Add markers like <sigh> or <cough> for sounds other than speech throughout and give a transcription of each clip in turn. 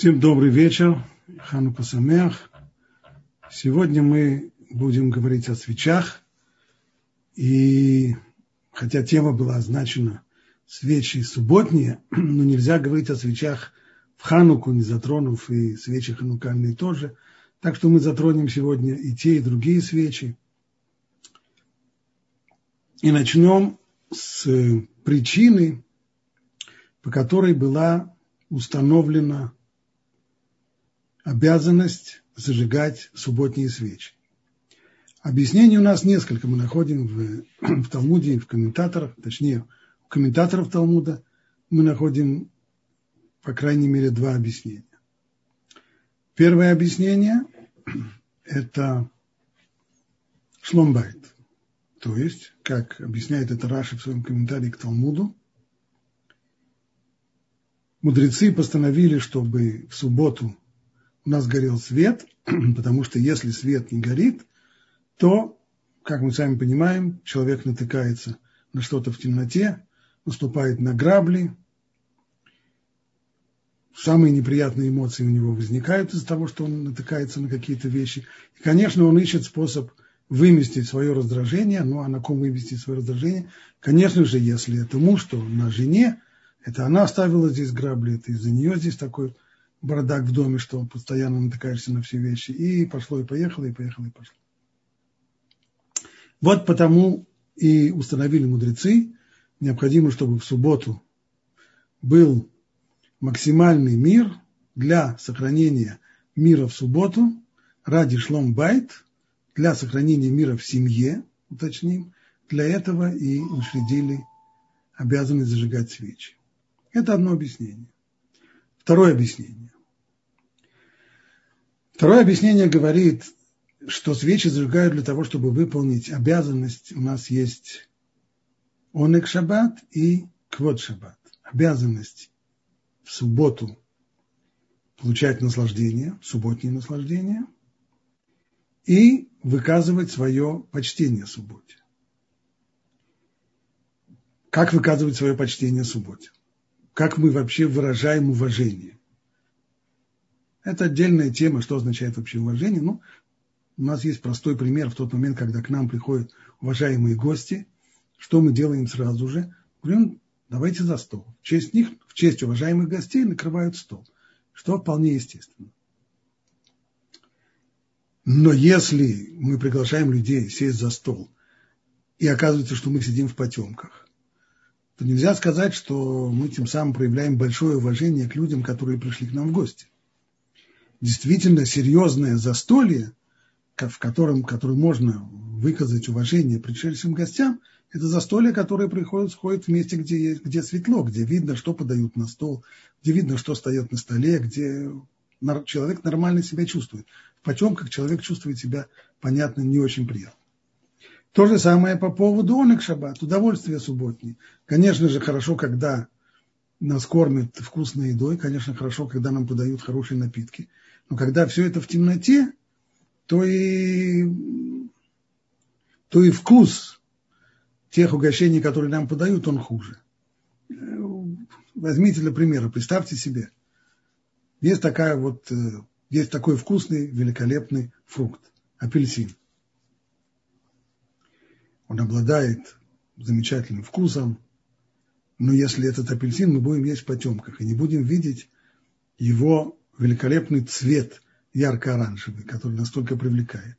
Всем добрый вечер, Ханука Самех. Сегодня мы будем говорить о свечах. И хотя тема была означена свечи субботние, <clears throat> но нельзя говорить о свечах в Хануку, не затронув и свечи ханукальные тоже. Так что мы затронем сегодня и те, и другие свечи. И начнем с причины, по которой была установлена обязанность зажигать субботние свечи. Объяснений у нас несколько. Мы находим в, <clears throat> в Талмуде, в комментаторах, точнее, у комментаторов Талмуда мы находим, по крайней мере, два объяснения. Первое объяснение <clears throat> – это шломбайт. То есть, как объясняет это Раши в своем комментарии к Талмуду, мудрецы постановили, чтобы в субботу у нас горел свет, <clears throat> потому что если свет не горит, то, как мы сами понимаем, человек натыкается на что-то в темноте, наступает на грабли, самые неприятные эмоции у него возникают из-за того, что он натыкается на какие-то вещи. И, конечно, он ищет способ выместить свое раздражение. Ну, а на ком выместить свое раздражение? Конечно же, если это муж, то на жене. Это она оставила здесь грабли, это из-за нее здесь такой бардак в доме, что постоянно натыкаешься на все вещи. И пошло, и поехало, и поехало, и пошло. Вот потому и установили мудрецы, необходимо, чтобы в субботу был максимальный мир для сохранения мира в субботу ради шлом байт, для сохранения мира в семье, уточним, для этого и учредили обязанность зажигать свечи. Это одно объяснение. Второе объяснение. Второе объяснение говорит, что свечи зажигают для того, чтобы выполнить обязанность. У нас есть онек шаббат и квот шаббат. Обязанность в субботу получать наслаждение, субботнее наслаждение, и выказывать свое почтение субботе. Как выказывать свое почтение субботе? Как мы вообще выражаем уважение. Это отдельная тема, что означает вообще уважение. Ну, у нас есть простой пример в тот момент, когда к нам приходят уважаемые гости. Что мы делаем сразу же? Говорим, давайте за стол. В честь них, в честь уважаемых гостей накрывают стол. Что вполне естественно. Но если мы приглашаем людей сесть за стол, и оказывается, что мы сидим в потемках, то нельзя сказать, что мы тем самым проявляем большое уважение к людям, которые пришли к нам в гости. Действительно серьезное застолье, в котором, которое можно выказать уважение пришедшим гостям, это застолье, которое приходит, сходит в месте, где, где светло, где видно, что подают на стол, где видно, что стоит на столе, где человек нормально себя чувствует. В потемках человек чувствует себя, понятно, не очень приятно. То же самое по поводу онек шаббат, удовольствие субботнее. Конечно же, хорошо, когда нас кормят вкусной едой, конечно, хорошо, когда нам подают хорошие напитки. Но когда все это в темноте, то и, то и вкус тех угощений, которые нам подают, он хуже. Возьмите для примера, представьте себе, есть такая вот, есть такой вкусный, великолепный фрукт, апельсин. Он обладает замечательным вкусом, но если этот апельсин мы будем есть в потемках и не будем видеть его великолепный цвет ярко-оранжевый, который настолько привлекает,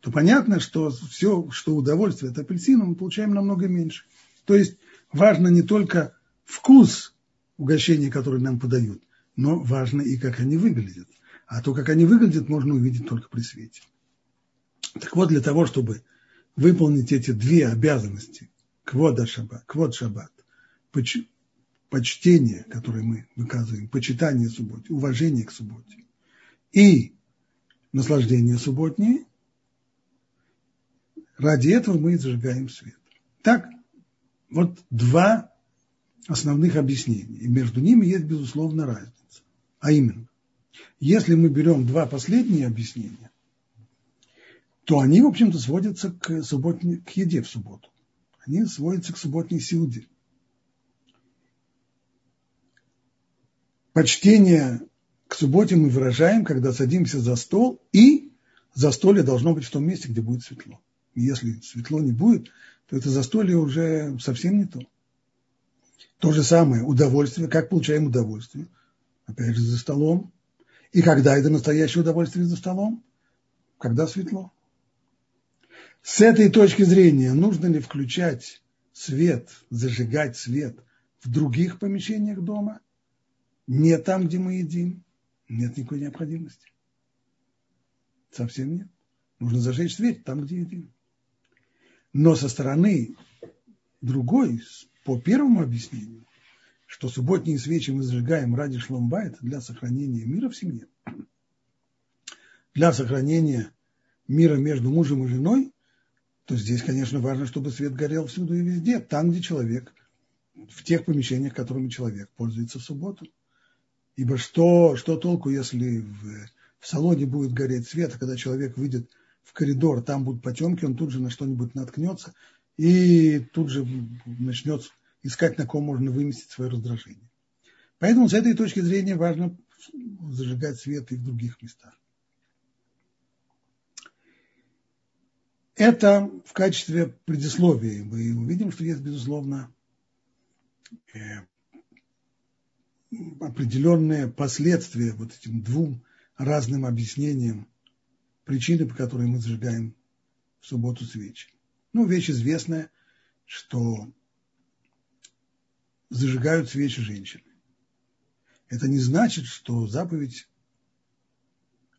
то понятно, что все, что удовольствие от апельсина, мы получаем намного меньше. То есть важно не только вкус угощений, которые нам подают, но важно и как они выглядят. А то, как они выглядят, можно увидеть только при свете. Так вот, для того, чтобы выполнить эти две обязанности, квода шаббат, квод шаббат, почтение, которое мы выказываем, почитание субботе, уважение к субботе и наслаждение субботнее, ради этого мы зажигаем свет. Так, вот два основных объяснения. И между ними есть, безусловно, разница. А именно, если мы берем два последние объяснения, то они, в общем-то, сводятся к, субботней, к еде в субботу. Они сводятся к субботней силде. Почтение к субботе мы выражаем, когда садимся за стол, и застолье должно быть в том месте, где будет светло. И если светло не будет, то это застолье уже совсем не то. То же самое удовольствие, как получаем удовольствие, опять же, за столом. И когда это настоящее удовольствие за столом? Когда светло. С этой точки зрения, нужно ли включать свет, зажигать свет в других помещениях дома? Не там, где мы едим, нет никакой необходимости. Совсем нет. Нужно зажечь свет там, где едим. Но со стороны другой, по первому объяснению, что субботние свечи мы зажигаем ради шломбайта для сохранения мира в семье, для сохранения мира между мужем и женой, то здесь, конечно, важно, чтобы свет горел всюду и везде, там, где человек, в тех помещениях, которыми человек пользуется в субботу. Ибо что, что толку, если в, в салоне будет гореть свет, а когда человек выйдет в коридор, там будут потемки, он тут же на что-нибудь наткнется и тут же начнет искать, на ком можно выместить свое раздражение. Поэтому с этой точки зрения важно зажигать свет и в других местах. Это в качестве предисловия. Мы увидим, что есть, безусловно, э, определенные последствия вот этим двум разным объяснениям причины, по которой мы зажигаем в субботу свечи. Ну, вещь известная, что зажигают свечи женщины. Это не значит, что заповедь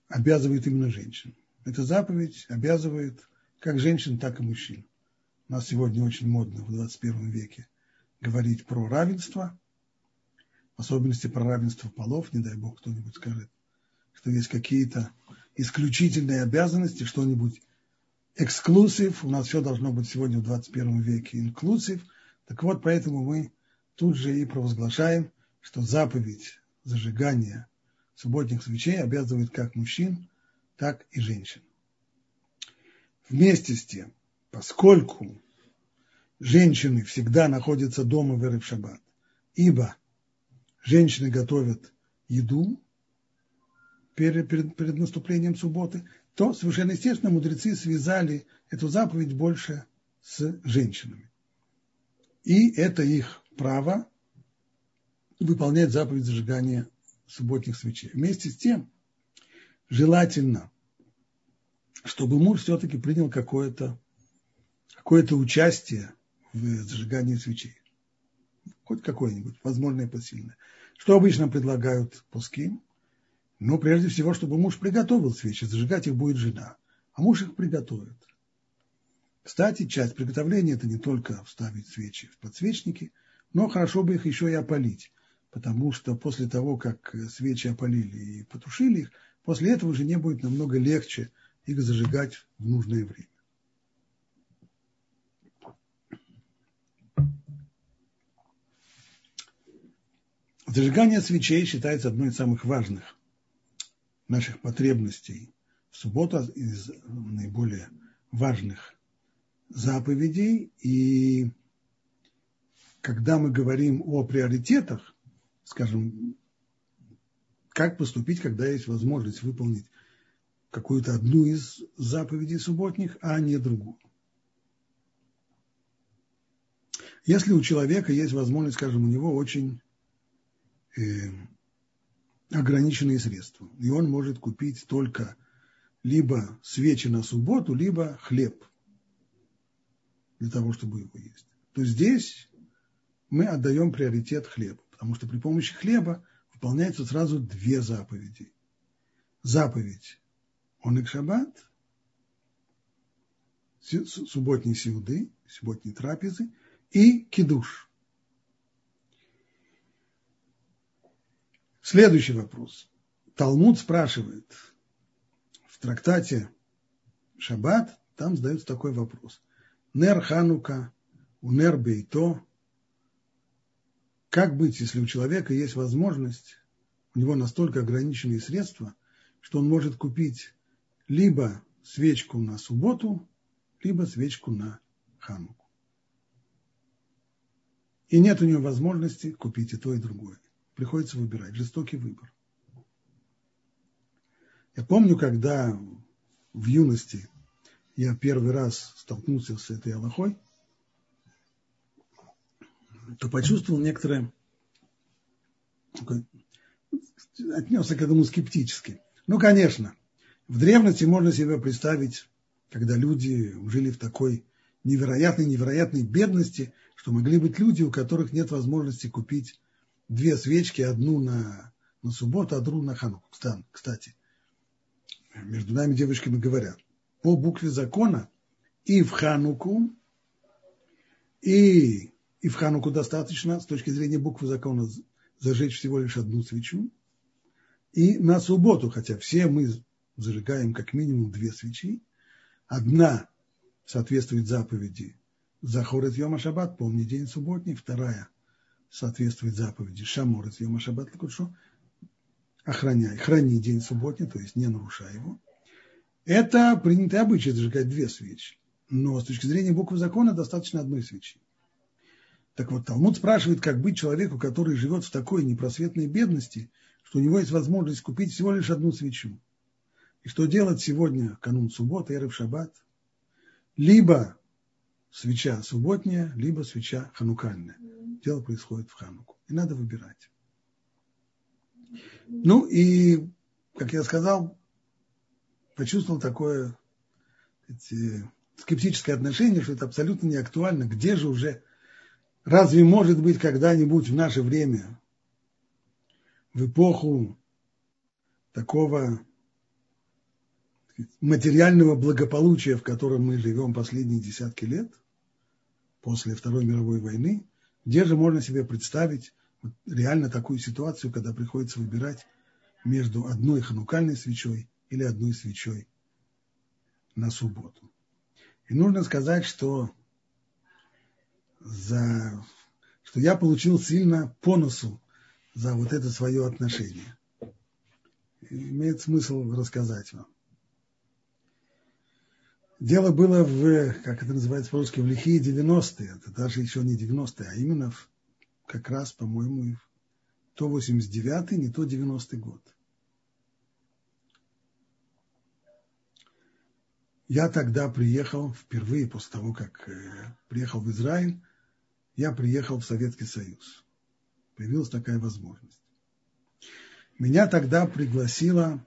обязывает именно женщин. Эта заповедь обязывает как женщин, так и мужчин. У нас сегодня очень модно в 21 веке говорить про равенство, в особенности про равенство полов, не дай бог кто-нибудь скажет, что есть какие-то исключительные обязанности, что-нибудь эксклюзив, у нас все должно быть сегодня в 21 веке инклюзив, так вот, поэтому мы тут же и провозглашаем, что заповедь зажигания субботних свечей обязывает как мужчин, так и женщин. Вместе с тем, поскольку женщины всегда находятся дома в Эрев ибо женщины готовят еду перед, перед, перед наступлением субботы, то совершенно естественно мудрецы связали эту заповедь больше с женщинами. И это их право выполнять заповедь зажигания субботних свечей. Вместе с тем, желательно чтобы муж все-таки принял какое-то какое участие в зажигании свечей. Хоть какое-нибудь, возможно, и посильное. Что обычно предлагают пуски? Ну, прежде всего, чтобы муж приготовил свечи, зажигать их будет жена, а муж их приготовит. Кстати, часть приготовления – это не только вставить свечи в подсвечники, но хорошо бы их еще и опалить, потому что после того, как свечи опалили и потушили их, после этого жене будет намного легче – их зажигать в нужное время. Зажигание свечей считается одной из самых важных наших потребностей в субботу, из наиболее важных заповедей. И когда мы говорим о приоритетах, скажем, как поступить, когда есть возможность выполнить какую-то одну из заповедей субботних, а не другую. Если у человека есть возможность, скажем, у него очень э, ограниченные средства, и он может купить только либо свечи на субботу, либо хлеб для того, чтобы его есть, то здесь мы отдаем приоритет хлебу, потому что при помощи хлеба выполняются сразу две заповеди. Заповедь Онек Шаббат, субботние сиуды, субботние трапезы и кидуш. Следующий вопрос. Талмуд спрашивает в трактате Шаббат, там задается такой вопрос. Нер Ханука, Унер Бейто. Как быть, если у человека есть возможность, у него настолько ограниченные средства, что он может купить либо свечку на субботу, либо свечку на хануку. И нет у него возможности купить и то, и другое. Приходится выбирать. Жестокий выбор. Я помню, когда в юности я первый раз столкнулся с этой Аллахой, то почувствовал некоторое, отнесся к этому скептически. Ну, конечно, в древности можно себе представить, когда люди жили в такой невероятной, невероятной бедности, что могли быть люди, у которых нет возможности купить две свечки, одну на, на субботу, а другую на хануку. Кстати, между нами девочками говорят, по букве закона и в хануку, и, и в хануку достаточно, с точки зрения буквы закона, зажечь всего лишь одну свечу, и на субботу, хотя все мы зажигаем как минимум две свечи, одна соответствует заповеди Захорет Йома Шаббат, помни день субботний, вторая соответствует заповеди Шаморет Йома Шаббат, что охраняй, храни день субботний, то есть не нарушай его. Это принятый обычай зажигать две свечи. Но с точки зрения буквы закона достаточно одной свечи. Так вот, Талмуд спрашивает, как быть человеку, который живет в такой непросветной бедности, что у него есть возможность купить всего лишь одну свечу. И что делать сегодня, канун субботы, эры в шаббат? Либо свеча субботняя, либо свеча ханукальная. Дело происходит в хануку. И надо выбирать. Ну и, как я сказал, почувствовал такое эти, скептическое отношение, что это абсолютно не актуально. Где же уже, разве может быть когда-нибудь в наше время, в эпоху такого материального благополучия, в котором мы живем последние десятки лет, после Второй мировой войны, где же можно себе представить реально такую ситуацию, когда приходится выбирать между одной ханукальной свечой или одной свечой на субботу. И нужно сказать, что, за, что я получил сильно по носу за вот это свое отношение. Имеет смысл рассказать вам. Дело было в, как это называется по-русски, в лихие 90-е. Это даже еще не 90-е, а именно в, как раз, по-моему, то 89-й, не то 90-й год. Я тогда приехал впервые после того, как э, приехал в Израиль, я приехал в Советский Союз. Появилась такая возможность. Меня тогда пригласила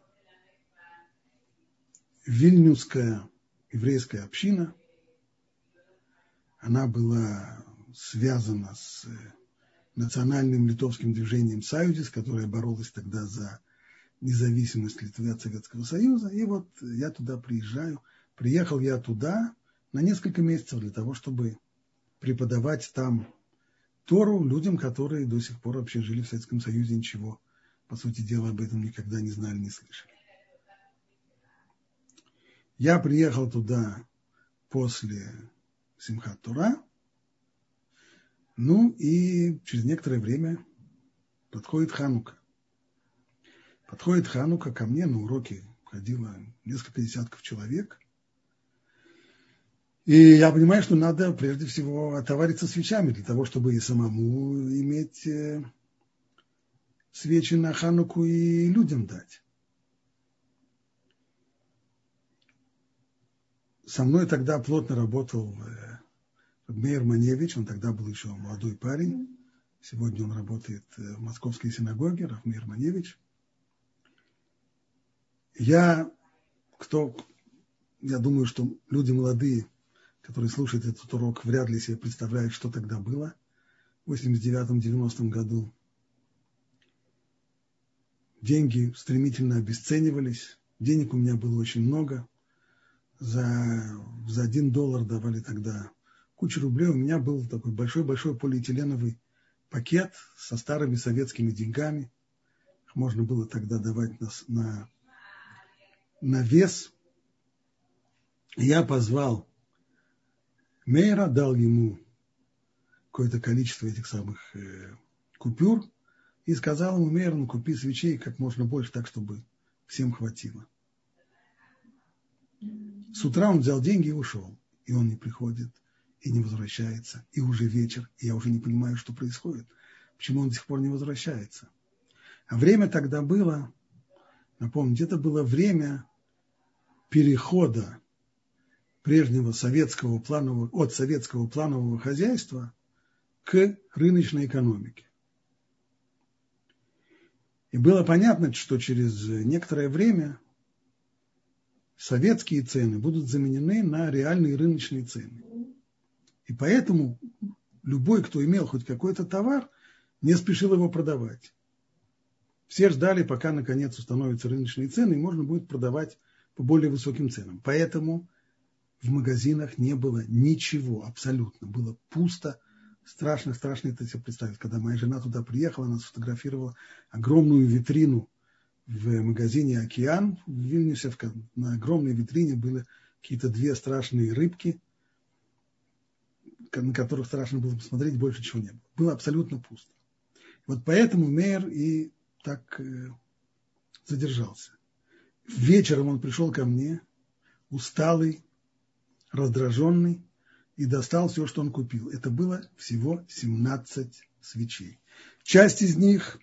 Вильнюсская еврейская община. Она была связана с национальным литовским движением «Союзис», которое боролось тогда за независимость Литвы от Советского Союза. И вот я туда приезжаю. Приехал я туда на несколько месяцев для того, чтобы преподавать там Тору людям, которые до сих пор вообще жили в Советском Союзе, ничего, по сути дела, об этом никогда не знали, не слышали. Я приехал туда после Симхат Тура, ну и через некоторое время подходит Ханука. Подходит Ханука ко мне на уроки, ходило несколько десятков человек. И я понимаю, что надо прежде всего отовариться свечами для того, чтобы и самому иметь э, свечи на Хануку и людям дать. Со мной тогда плотно работал э, Мейер Маневич, он тогда был еще молодой парень. Сегодня он работает э, в Московской синагоге, Рафмейр Маневич. Я, кто, я думаю, что люди молодые, которые слушают этот урок, вряд ли себе представляют, что тогда было в 89-90 году. Деньги стремительно обесценивались, денег у меня было очень много – за, за один доллар давали тогда кучу рублей. У меня был такой большой-большой полиэтиленовый пакет со старыми советскими деньгами. Их можно было тогда давать на, на, на вес. Я позвал Мейра, дал ему какое-то количество этих самых э, купюр и сказал ему, Мейр, ну купи свечей как можно больше, так, чтобы всем хватило. С утра он взял деньги и ушел. И он не приходит, и не возвращается. И уже вечер, и я уже не понимаю, что происходит. Почему он до сих пор не возвращается. А время тогда было, напомнить, это было время перехода прежнего советского планового, от советского планового хозяйства к рыночной экономике. И было понятно, что через некоторое время советские цены будут заменены на реальные рыночные цены. И поэтому любой, кто имел хоть какой-то товар, не спешил его продавать. Все ждали, пока наконец установятся рыночные цены, и можно будет продавать по более высоким ценам. Поэтому в магазинах не было ничего абсолютно. Было пусто, страшно, страшно это себе представить. Когда моя жена туда приехала, она сфотографировала огромную витрину в магазине «Океан» в Вильнюсе. На огромной витрине были какие-то две страшные рыбки, на которых страшно было посмотреть, больше чего не было. Было абсолютно пусто. Вот поэтому Мейер и так э, задержался. Вечером он пришел ко мне, усталый, раздраженный, и достал все, что он купил. Это было всего 17 свечей. Часть из них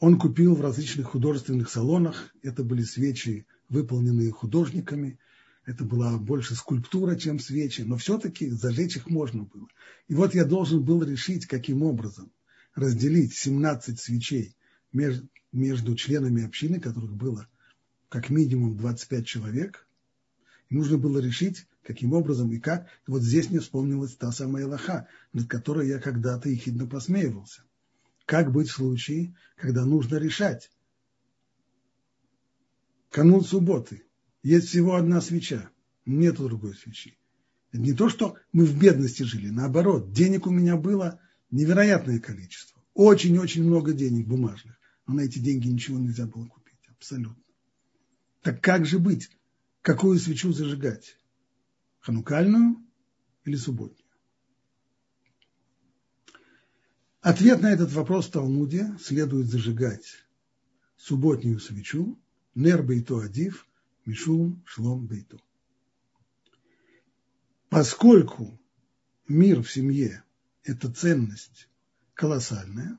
он купил в различных художественных салонах. Это были свечи, выполненные художниками. Это была больше скульптура, чем свечи, но все-таки зажечь их можно было. И вот я должен был решить, каким образом разделить 17 свечей между, членами общины, которых было как минимум 25 человек. И нужно было решить, каким образом и как. И вот здесь мне вспомнилась та самая лоха, над которой я когда-то ехидно посмеивался. Как быть в случае, когда нужно решать? Канун субботы. Есть всего одна свеча, нет другой свечи. Это не то, что мы в бедности жили, наоборот, денег у меня было невероятное количество. Очень-очень много денег бумажных. Но на эти деньги ничего нельзя было купить. Абсолютно. Так как же быть? Какую свечу зажигать? Ханукальную или субботнюю? Ответ на этот вопрос в Талмуде следует зажигать субботнюю свечу, нер бейту адив, мишум шлом бейту. Поскольку мир в семье – это ценность колоссальная,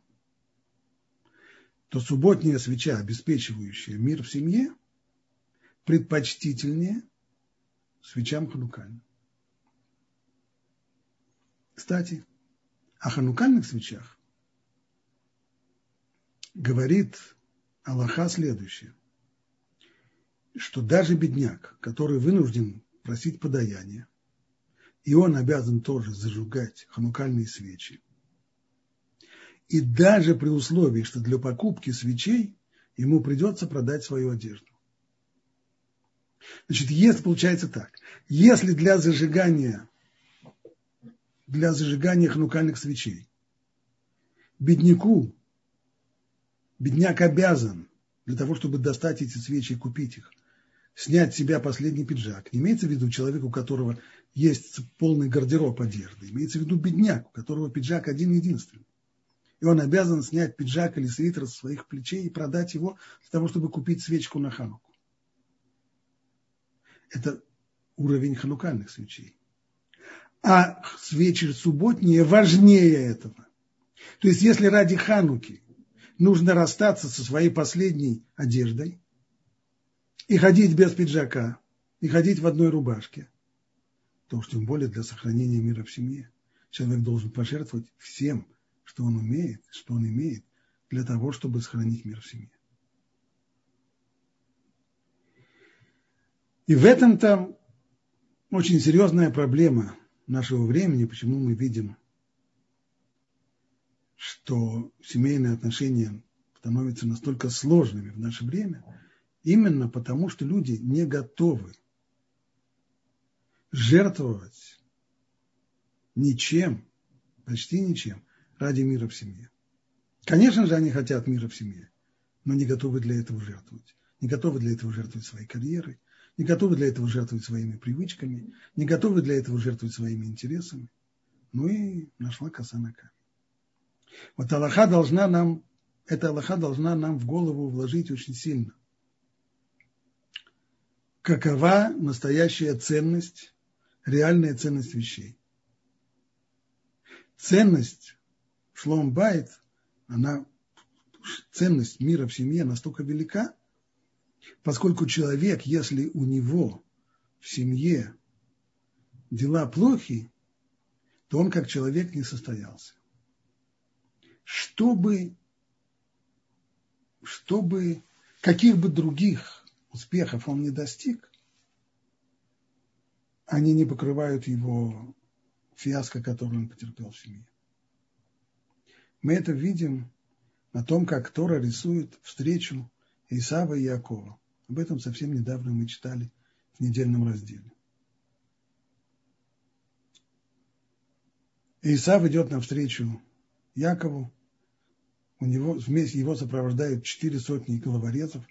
то субботняя свеча, обеспечивающая мир в семье, предпочтительнее свечам ханукальным. Кстати, о ханукальных свечах говорит Аллаха следующее, что даже бедняк, который вынужден просить подаяние, и он обязан тоже зажигать ханукальные свечи, и даже при условии, что для покупки свечей ему придется продать свою одежду. Значит, если получается так, если для зажигания для зажигания хнукальных свечей. Бедняку, бедняк обязан для того, чтобы достать эти свечи и купить их, снять с себя последний пиджак. Не имеется в виду человек, у которого есть полный гардероб одежды. Имеется в виду бедняк, у которого пиджак один-единственный. И он обязан снять пиджак или свитер с своих плечей и продать его для того, чтобы купить свечку на хануку. Это уровень ханукальных свечей а свечи субботние важнее этого. То есть, если ради Хануки нужно расстаться со своей последней одеждой и ходить без пиджака, и ходить в одной рубашке, то уж тем более для сохранения мира в семье. Человек должен пожертвовать всем, что он умеет, что он имеет, для того, чтобы сохранить мир в семье. И в этом-то очень серьезная проблема нашего времени, почему мы видим, что семейные отношения становятся настолько сложными в наше время, именно потому, что люди не готовы жертвовать ничем, почти ничем, ради мира в семье. Конечно же, они хотят мира в семье, но не готовы для этого жертвовать. Не готовы для этого жертвовать своей карьерой, не готовы для этого жертвовать своими привычками, не готовы для этого жертвовать своими интересами. Ну и нашла коса на камень. Вот Аллаха должна нам, эта Аллаха должна нам в голову вложить очень сильно. Какова настоящая ценность, реальная ценность вещей? Ценность Шлом Байт, она ценность мира в семье настолько велика, поскольку человек, если у него в семье дела плохи, то он как человек не состоялся. Чтобы, чтобы каких бы других успехов он не достиг, они не покрывают его фиаско, который он потерпел в семье. Мы это видим на том, как Тора рисует встречу Исава и Якова. Об этом совсем недавно мы читали в недельном разделе. Исав идет навстречу Якову. У него вместе его сопровождают четыре сотни головорезов.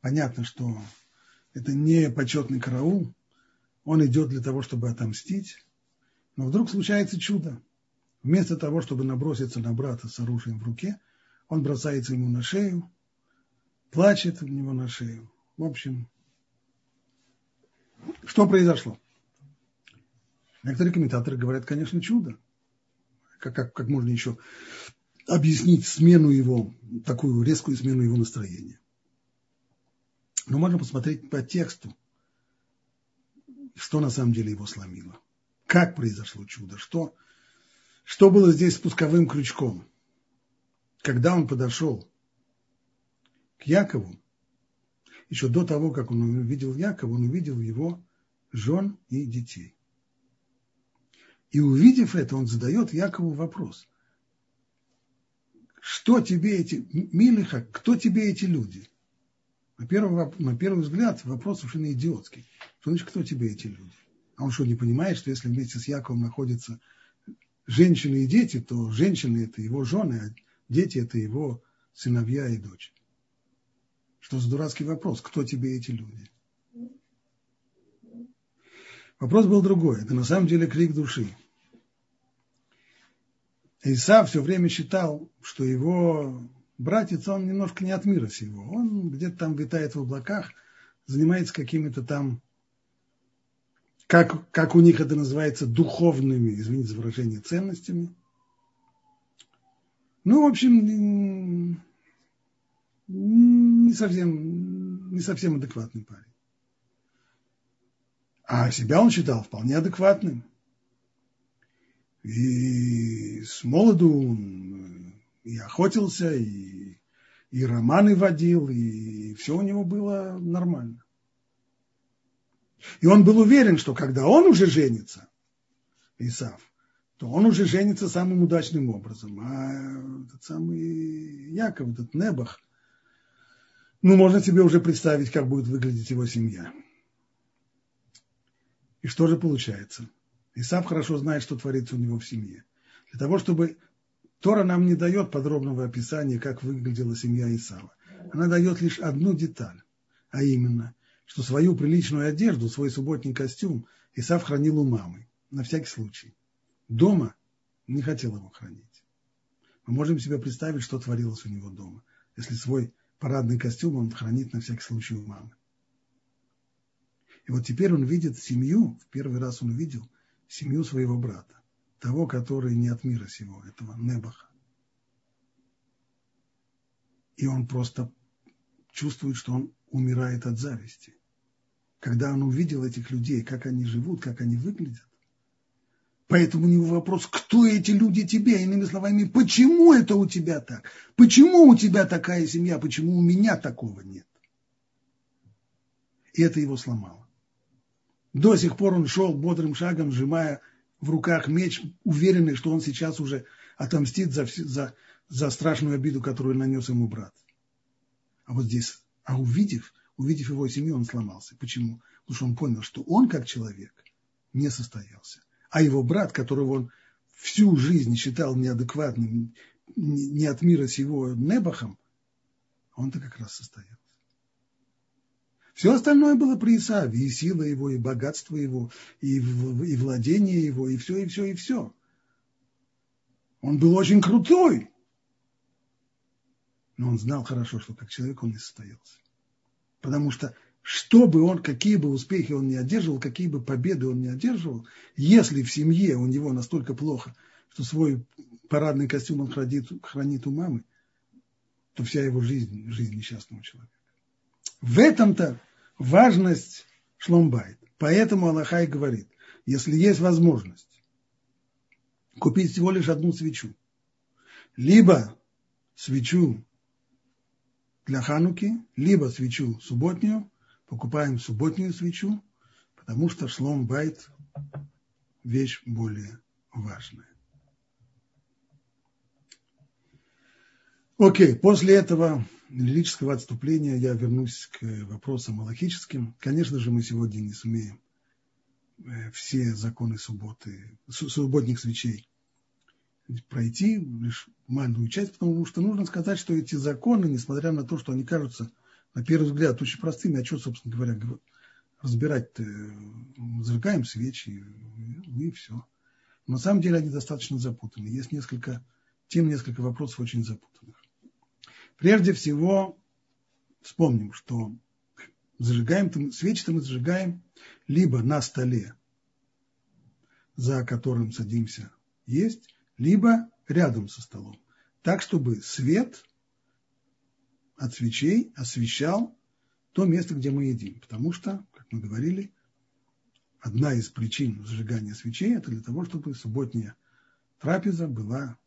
Понятно, что это не почетный караул. Он идет для того, чтобы отомстить. Но вдруг случается чудо. Вместо того, чтобы наброситься на брата с оружием в руке, он бросается ему на шею, плачет у него на шею. В общем, что произошло? Некоторые комментаторы говорят, конечно, чудо. Как, как, как можно еще объяснить смену его, такую резкую смену его настроения? Но можно посмотреть по тексту, что на самом деле его сломило. Как произошло чудо, что, что было здесь спусковым крючком. Когда он подошел к Якову, еще до того, как он увидел Якова, он увидел его жен и детей. И увидев это, он задает Якову вопрос. Что тебе эти, Милиха, кто тебе эти люди? На первый, на первый взгляд вопрос совершенно идиотский. Что значит, кто тебе эти люди? А он что, не понимает, что если вместе с Яковом находятся женщины и дети, то женщины – это его жены, а дети – это его сыновья и дочь. Что за дурацкий вопрос? Кто тебе эти люди? Вопрос был другой. Это на самом деле крик души. Иса все время считал, что его братец, он немножко не от мира сего. Он где-то там витает в облаках, занимается какими-то там, как, как у них это называется, духовными, извините за выражение, ценностями. Ну, в общем, не совсем, не совсем адекватный парень. А себя он считал вполне адекватным. И с молоду он и охотился, и, и романы водил, и все у него было нормально. И он был уверен, что когда он уже женится, Исав, то он уже женится самым удачным образом. А этот самый Яков, этот Небах, ну, можно себе уже представить, как будет выглядеть его семья. И что же получается? Исав хорошо знает, что творится у него в семье. Для того, чтобы Тора нам не дает подробного описания, как выглядела семья Исава. Она дает лишь одну деталь, а именно, что свою приличную одежду, свой субботний костюм Исав хранил у мамы, на всякий случай. Дома не хотел его хранить. Мы можем себе представить, что творилось у него дома, если свой парадный костюм он хранит на всякий случай у мамы. И вот теперь он видит семью, в первый раз он увидел семью своего брата того, который не от мира сего, этого Небаха. И он просто чувствует, что он умирает от зависти. Когда он увидел этих людей, как они живут, как они выглядят. Поэтому у него вопрос, кто эти люди тебе? Иными словами, почему это у тебя так? Почему у тебя такая семья? Почему у меня такого нет? И это его сломало. До сих пор он шел бодрым шагом, сжимая в руках меч, уверенный, что он сейчас уже отомстит за, за, за страшную обиду, которую нанес ему брат. А вот здесь, а увидев, увидев его семью, он сломался. Почему? Потому что он понял, что он как человек не состоялся. А его брат, которого он всю жизнь считал неадекватным, не от мира сего Небахом, он-то как раз состоялся. Все остальное было при Исаве, и сила его, и богатство его, и, и владение его, и все, и все, и все. Он был очень крутой. Но он знал хорошо, что как человек он не состоялся. Потому что что бы он, какие бы успехи он не одерживал, какие бы победы он не одерживал, если в семье у него настолько плохо, что свой парадный костюм он хранит, хранит у мамы, то вся его жизнь – жизнь несчастного человека. В этом-то важность шломбайт. Поэтому Аллахай говорит, если есть возможность купить всего лишь одну свечу, либо свечу для Хануки, либо свечу субботнюю, покупаем субботнюю свечу, потому что шлом байт – вещь более важная. Окей, после этого лирического отступления я вернусь к вопросам малахическим. Конечно же, мы сегодня не сумеем э, все законы субботы, субботних свечей пройти, лишь маленькую часть, потому что нужно сказать, что эти законы, несмотря на то, что они кажутся, на первый взгляд, очень простыми, а что, собственно говоря, разбирать-то, зажигаем свечи, и все. Но на самом деле они достаточно запутаны. Есть несколько тем, несколько вопросов очень запутанных. Прежде всего, вспомним, что зажигаем, свечи-то мы зажигаем либо на столе, за которым садимся есть, либо рядом со столом. Так, чтобы свет от свечей освещал то место, где мы едим. Потому что, как мы говорили, одна из причин зажигания свечей – это для того, чтобы субботняя трапеза была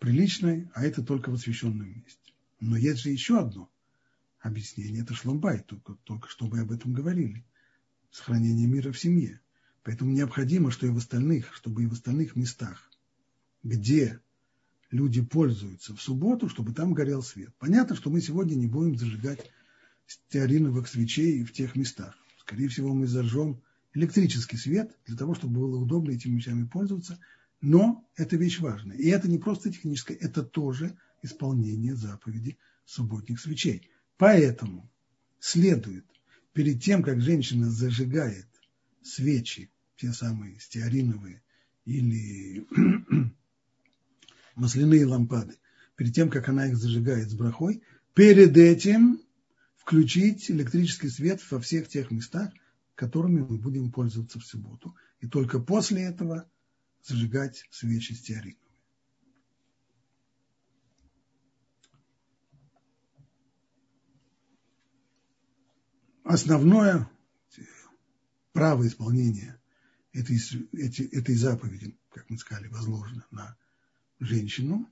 приличной, а это только в освященном месте. Но есть же еще одно объяснение. Это шломбай, только, только что мы об этом говорили. Сохранение мира в семье. Поэтому необходимо, что и в остальных, чтобы и в остальных местах, где люди пользуются в субботу, чтобы там горел свет. Понятно, что мы сегодня не будем зажигать стеариновых свечей в тех местах. Скорее всего, мы зажжем электрический свет для того, чтобы было удобно этими вещами пользоваться. Но это вещь важная. И это не просто техническое, это тоже исполнение заповеди субботних свечей. Поэтому следует перед тем, как женщина зажигает свечи, те самые стеариновые или масляные лампады, перед тем, как она их зажигает с брахой, перед этим включить электрический свет во всех тех местах, которыми мы будем пользоваться в субботу. И только после этого зажигать свечи стеариновые. Основное право исполнения этой, этой заповеди, как мы сказали, возложено на женщину,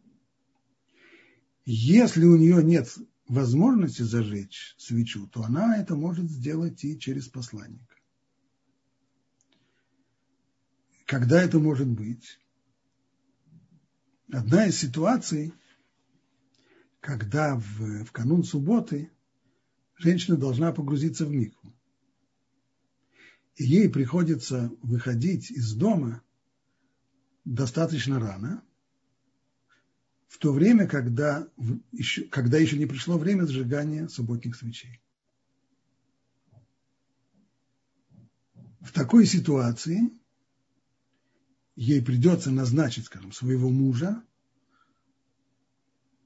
если у нее нет возможности зажечь свечу, то она это может сделать и через посланника. Когда это может быть? Одна из ситуаций, когда в, в канун субботы женщина должна погрузиться в микву. И ей приходится выходить из дома достаточно рано, в то время, когда еще, когда еще не пришло время сжигания субботних свечей. В такой ситуации ей придется назначить, скажем, своего мужа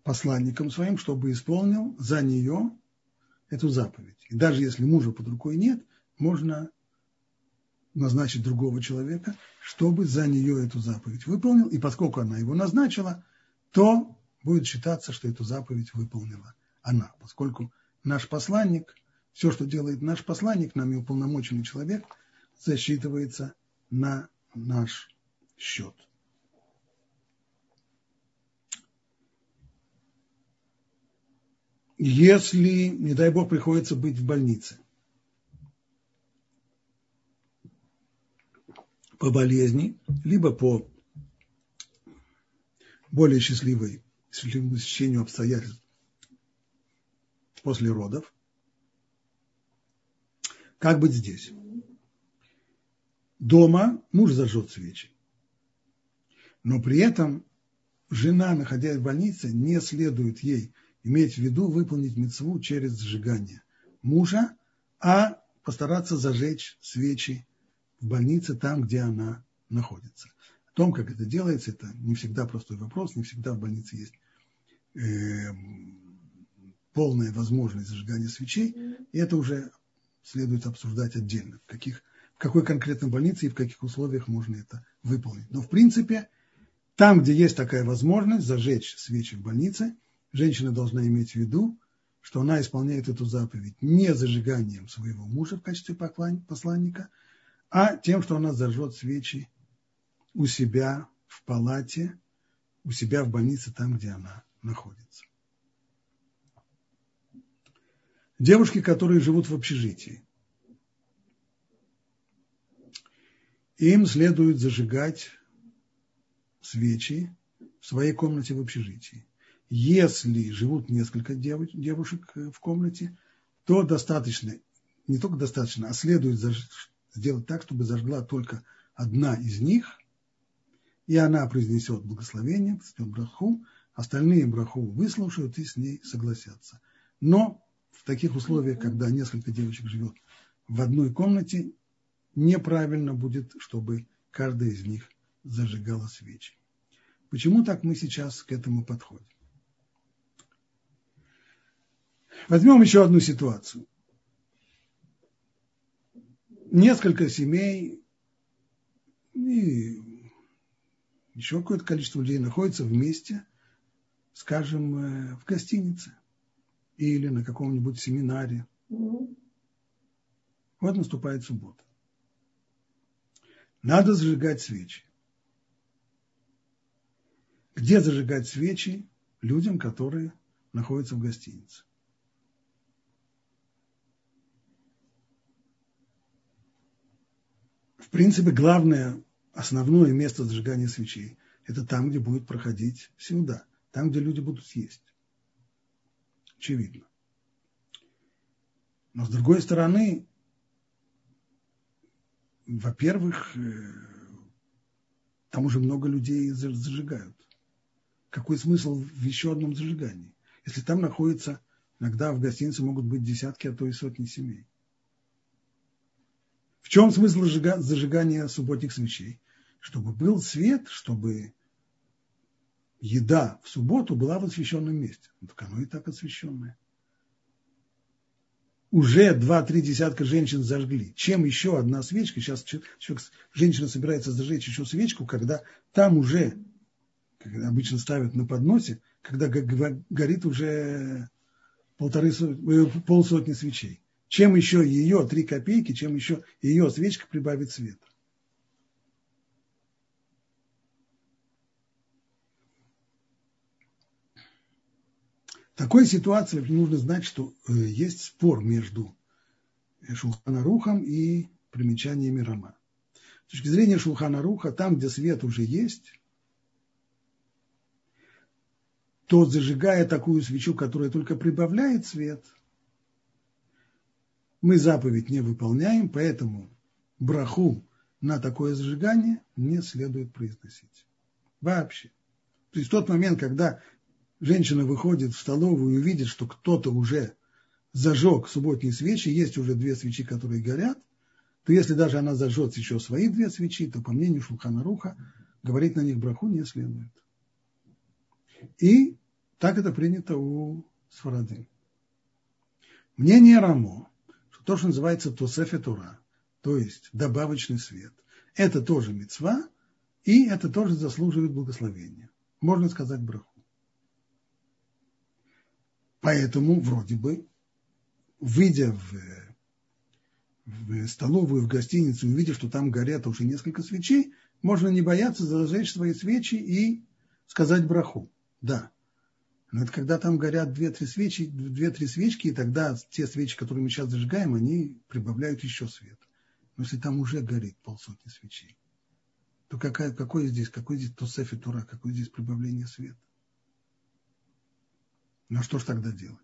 посланником своим, чтобы исполнил за нее эту заповедь. И даже если мужа под рукой нет, можно назначить другого человека, чтобы за нее эту заповедь выполнил. И поскольку она его назначила, то будет считаться, что эту заповедь выполнила она, поскольку наш посланник, все, что делает наш посланник, нами уполномоченный человек, засчитывается на наш счет. Если, не дай бог, приходится быть в больнице по болезни, либо по более счастливой, счастливому стечению обстоятельств после родов. Как быть здесь? Дома муж зажжет свечи, но при этом жена, находясь в больнице, не следует ей иметь в виду выполнить мецву через сжигание мужа, а постараться зажечь свечи в больнице там, где она находится том, как это делается, это не всегда простой вопрос, не всегда в больнице есть э, полная возможность зажигания свечей, и это уже следует обсуждать отдельно, в, каких, в какой конкретной больнице и в каких условиях можно это выполнить. Но в принципе, там, где есть такая возможность зажечь свечи в больнице, женщина должна иметь в виду, что она исполняет эту заповедь не зажиганием своего мужа в качестве посланника, а тем, что она зажжет свечи у себя в палате, у себя в больнице, там, где она находится. Девушки, которые живут в общежитии, им следует зажигать свечи в своей комнате в общежитии. Если живут несколько девушек в комнате, то достаточно, не только достаточно, а следует сделать так, чтобы зажгла только одна из них, и она произнесет благословение, произнесет браху, остальные браху выслушают и с ней согласятся. Но в таких условиях, когда несколько девочек живет в одной комнате, неправильно будет, чтобы каждая из них зажигала свечи. Почему так мы сейчас к этому подходим? Возьмем еще одну ситуацию. Несколько семей и еще какое-то количество людей находятся вместе, скажем, э, в гостинице или на каком-нибудь семинаре. Вот наступает суббота. Надо зажигать свечи. Где зажигать свечи людям, которые находятся в гостинице? В принципе, главное, основное место зажигания свечей – это там, где будет проходить сюда, там, где люди будут есть. Очевидно. Но с другой стороны, во-первых, э, там уже много людей зажигают. Какой смысл в еще одном зажигании? Если там находится, иногда в гостинице могут быть десятки, а то и сотни семей. В чем смысл зажигания субботних свечей? Чтобы был свет, чтобы еда в субботу была в освященном месте. Так оно и так освященное уже два-три десятка женщин зажгли. Чем еще одна свечка? Сейчас человек, женщина собирается зажечь еще свечку, когда там уже, как обычно ставят на подносе, когда горит уже полторы, э, полсотни свечей. Чем еще ее три копейки, чем еще ее свечка прибавит света. такой ситуации нужно знать, что э, есть спор между Шулхана Рухом и примечаниями Рама. С точки зрения Шулхана Руха, там, где свет уже есть, то зажигая такую свечу, которая только прибавляет свет, мы заповедь не выполняем, поэтому браху на такое зажигание не следует произносить. Вообще. То есть в тот момент, когда женщина выходит в столовую и увидит, что кто-то уже зажег субботние свечи, есть уже две свечи, которые горят, то если даже она зажжет еще свои две свечи, то, по мнению Шулхана Руха, говорить на них браху не следует. И так это принято у Сфарадим. Мнение Рамо, то, что называется Тосефе Тура, то есть добавочный свет, это тоже мецва, и это тоже заслуживает благословения. Можно сказать браху. Поэтому вроде бы, выйдя в, в столовую, в гостиницу, увидев, что там горят уже несколько свечей, можно не бояться зажечь свои свечи и сказать браху. Да. Но это когда там горят две-три свечи, две-три свечки, и тогда те свечи, которые мы сейчас зажигаем, они прибавляют еще свет. Но если там уже горит полсотни свечей, то какая, какой здесь, какой здесь тосефи тура, какое здесь прибавление света? Ну что ж тогда делать?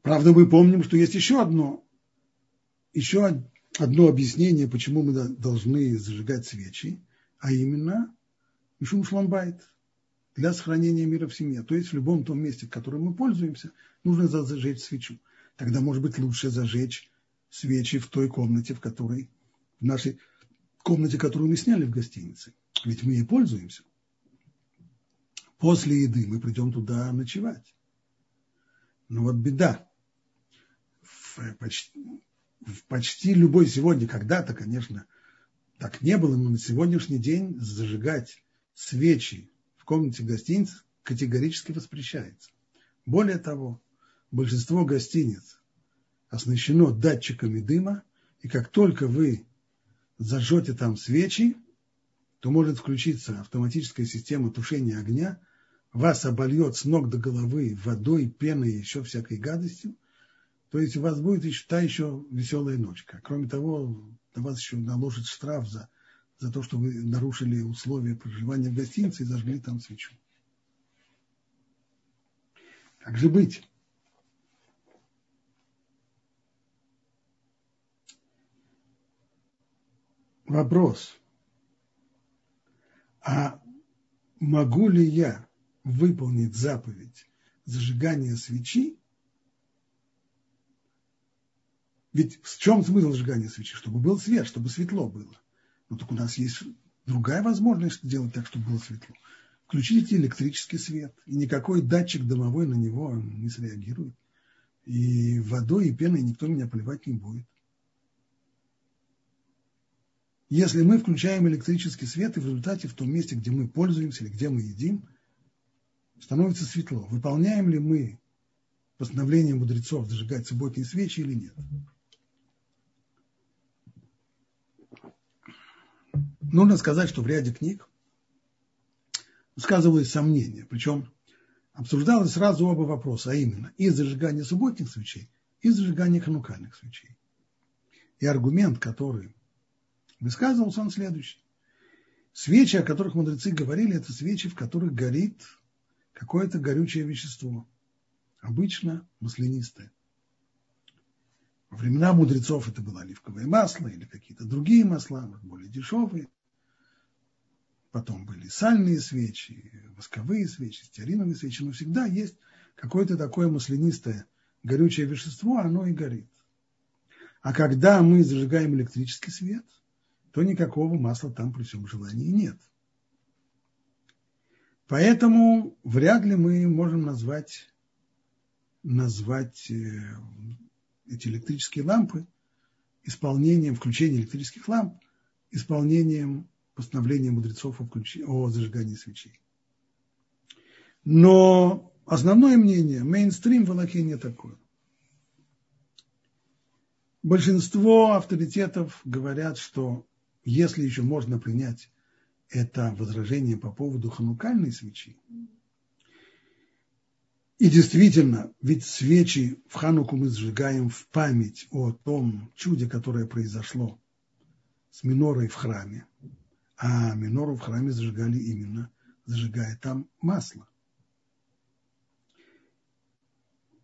Правда, мы помним, что есть еще одно, еще одно объяснение, почему мы должны зажигать свечи, а именно Мишум Шломбайт для сохранения мира в семье. То есть в любом том месте, в котором мы пользуемся, нужно зажечь свечу. Тогда, может быть, лучше зажечь свечи в той комнате, в которой, в нашей комнате, которую мы сняли в гостинице. Ведь мы ей пользуемся после еды мы придем туда ночевать. Но вот беда. В почти, в почти любой сегодня, когда-то, конечно, так не было, но на сегодняшний день зажигать свечи комнате гостиницы категорически воспрещается. Более того, большинство гостиниц оснащено датчиками дыма, и как только вы зажжете там свечи, то может включиться автоматическая система тушения огня, вас обольет с ног до головы водой, пеной и еще всякой гадостью, то есть у вас будет еще, та еще веселая ночка. Кроме того, на вас еще наложат штраф за, за то, что вы нарушили условия проживания в гостинице и зажгли там свечу. Как же быть? Вопрос. А могу ли я выполнить заповедь зажигания свечи? Ведь в чем смысл зажигания свечи? Чтобы был свет, чтобы светло было. Но так у нас есть другая возможность сделать так, чтобы было светло. Включите электрический свет, и никакой датчик дымовой на него не среагирует. И водой и пеной никто меня поливать не будет. Если мы включаем электрический свет, и в результате в том месте, где мы пользуемся или где мы едим, становится светло. Выполняем ли мы постановление мудрецов зажигать субботние свечи или нет? Нужно сказать, что в ряде книг высказывались сомнения, причем обсуждалось сразу оба вопроса, а именно и зажигание субботних свечей, и зажигание ханукальных свечей. И аргумент, который высказывался, он следующий. Свечи, о которых мудрецы говорили, это свечи, в которых горит какое-то горючее вещество, обычно маслянистое. Во времена мудрецов это было оливковое масло или какие-то другие масла, более дешевые. Потом были сальные свечи, восковые свечи, стеариновые свечи, но всегда есть какое-то такое маслянистое горючее вещество, оно и горит. А когда мы зажигаем электрический свет, то никакого масла там при всем желании нет. Поэтому вряд ли мы можем назвать, назвать э, эти электрические лампы исполнением, включение электрических ламп, исполнением постановления мудрецов о, ключе, о зажигании свечей. Но основное мнение, мейнстрим в Аллахе не такое. Большинство авторитетов говорят, что если еще можно принять это возражение по поводу ханукальной свечи, и действительно, ведь свечи в Хануку мы сжигаем в память о том чуде, которое произошло с минорой в храме а минору в храме зажигали именно, зажигая там масло.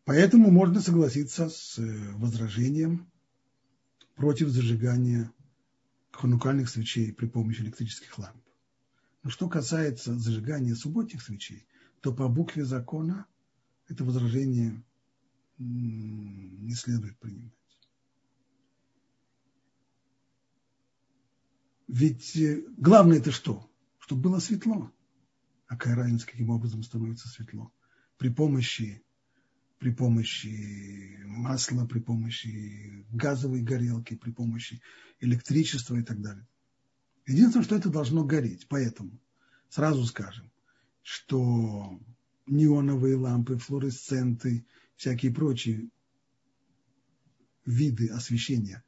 Поэтому можно согласиться с э, возражением против зажигания ханукальных свечей при помощи электрических ламп. Но что касается зажигания субботних свечей, то по букве закона это возражение не следует принимать. Ведь э, главное это что? Чтобы было светло. А какая разница, каким образом становится светло? При помощи, при помощи масла, при помощи газовой горелки, при помощи электричества и так далее. Единственное, что это должно гореть. Поэтому сразу скажем, что неоновые лампы, флуоресценты, всякие прочие виды освещения,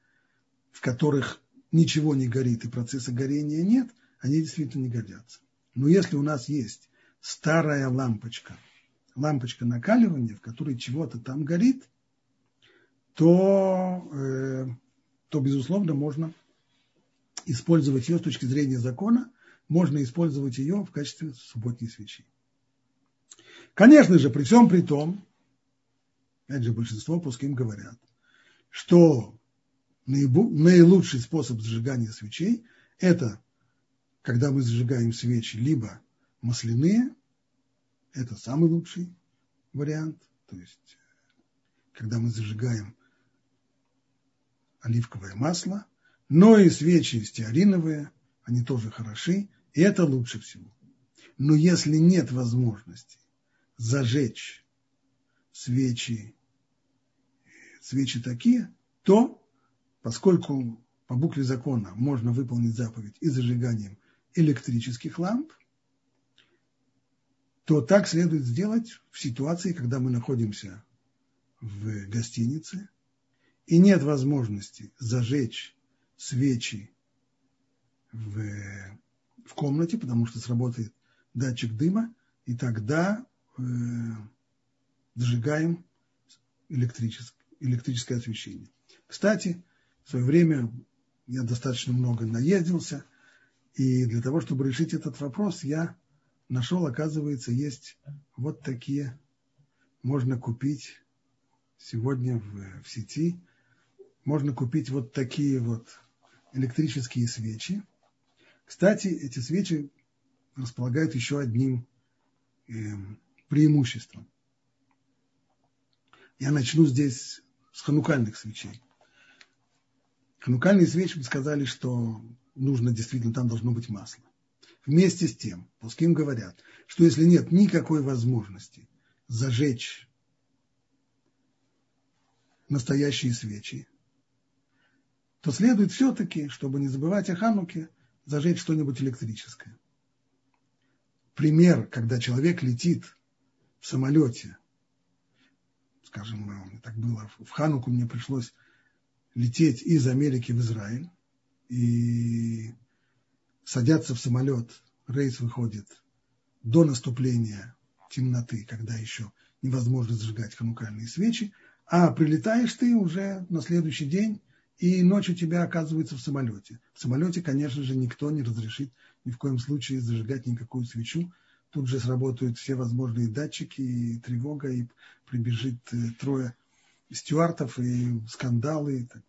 в которых ничего не горит и процесса горения нет, они действительно не годятся. Но если у нас есть старая лампочка, лампочка накаливания, в которой чего-то там горит, то, э, то безусловно, можно использовать ее с точки зрения закона, можно использовать ее в качестве субботней свечи. Конечно же, при всем при том, опять же, большинство пуским говорят, что наилучший способ зажигания свечей – это когда мы зажигаем свечи либо масляные, это самый лучший вариант, то есть когда мы зажигаем оливковое масло, но и свечи стеариновые, они тоже хороши, и это лучше всего. Но если нет возможности зажечь свечи, свечи такие, то поскольку по букве закона можно выполнить заповедь и зажиганием электрических ламп, то так следует сделать в ситуации, когда мы находимся в гостинице, и нет возможности зажечь свечи в, в комнате, потому что сработает датчик дыма, и тогда э, зажигаем электрическое, освещение. Кстати, в свое время я достаточно много наездился, и для того, чтобы решить этот вопрос, я нашел, оказывается, есть вот такие, можно купить сегодня в, в сети, можно купить вот такие вот электрические свечи. Кстати, эти свечи располагают еще одним э, преимуществом. Я начну здесь с ханукальных свечей. Ханукальные свечи сказали, что нужно действительно, там должно быть масло. Вместе с тем, пуским говорят, что если нет никакой возможности зажечь настоящие свечи, то следует все-таки, чтобы не забывать о Хануке, зажечь что-нибудь электрическое. Пример, когда человек летит в самолете, скажем, так было, в Хануку мне пришлось лететь из Америки в Израиль, и садятся в самолет, рейс выходит до наступления темноты, когда еще невозможно зажигать ханукальные свечи, а прилетаешь ты уже на следующий день, и ночью тебя оказывается в самолете. В самолете, конечно же, никто не разрешит ни в коем случае зажигать никакую свечу. Тут же сработают все возможные датчики, и тревога, и прибежит э, трое стюартов, и скандалы. И так.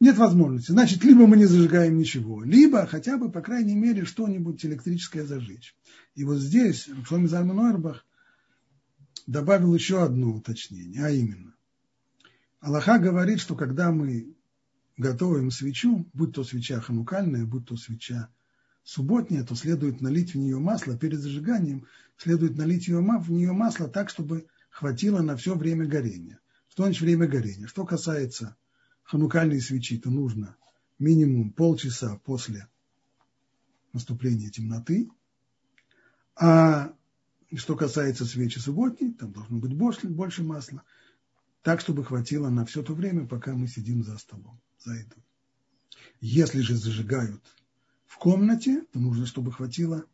Нет возможности. Значит, либо мы не зажигаем ничего, либо хотя бы, по крайней мере, что-нибудь электрическое зажечь. И вот здесь Шломи Зальман Ойрбах добавил еще одно уточнение, а именно. Аллаха говорит, что когда мы готовим свечу, будь то свеча ханукальная, будь то свеча субботняя, то следует налить в нее масло перед зажиганием, следует налить в нее масло так, чтобы хватило на все время горения. Что значит время горения? Что касается ханукальные свечи, то нужно минимум полчаса после наступления темноты. А что касается свечи субботней, там должно быть больше, больше масла, так, чтобы хватило на все то время, пока мы сидим за столом, за едой. Если же зажигают в комнате, то нужно, чтобы хватило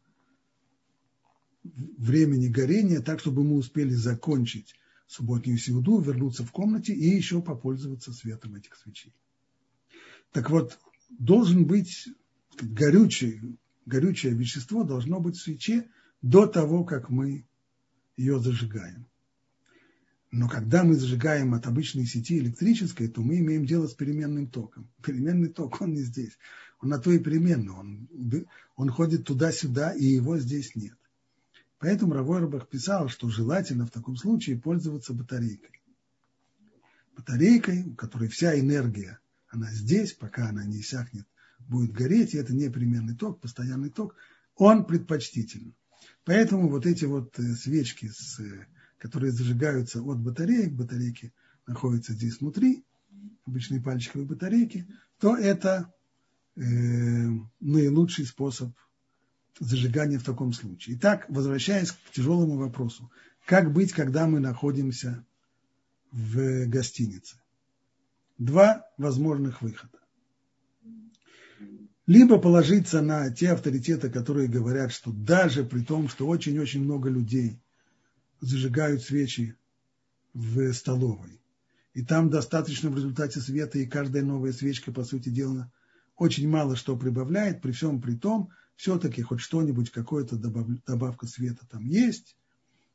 времени горения, так, чтобы мы успели закончить субботнюю сеуду, вернуться в комнате и еще попользоваться светом этих свечей. Так вот, должен быть горючее, горючее вещество должно быть в свече до того, как мы ее зажигаем. Но когда мы зажигаем от обычной сети электрической, то мы имеем дело с переменным током. <laughs> Переменный ток, он не здесь. Он на то и переменный. Он, он ходит туда-сюда, и его здесь нет. Поэтому Равойрбах писал, что желательно в таком случае пользоваться батарейкой. Батарейкой, у которой вся энергия, она здесь, пока она не иссякнет, будет гореть, и это непременный ток, постоянный ток, он предпочтителен. Поэтому вот эти вот э, свечки, э, которые зажигаются от батареек, батарейки находятся здесь внутри, обычные пальчиковые батарейки, то это э, наилучший способ зажигания в таком случае. Итак, возвращаясь к тяжелому вопросу, как быть, когда мы находимся в гостинице? Два возможных выхода. Либо положиться на те авторитеты, которые говорят, что даже при том, что очень-очень много людей зажигают свечи в столовой, и там достаточно в результате света, и каждая новая свечка, по сути дела, очень мало что прибавляет, при всем при том, все-таки хоть что-нибудь, какая-то добавка света там есть,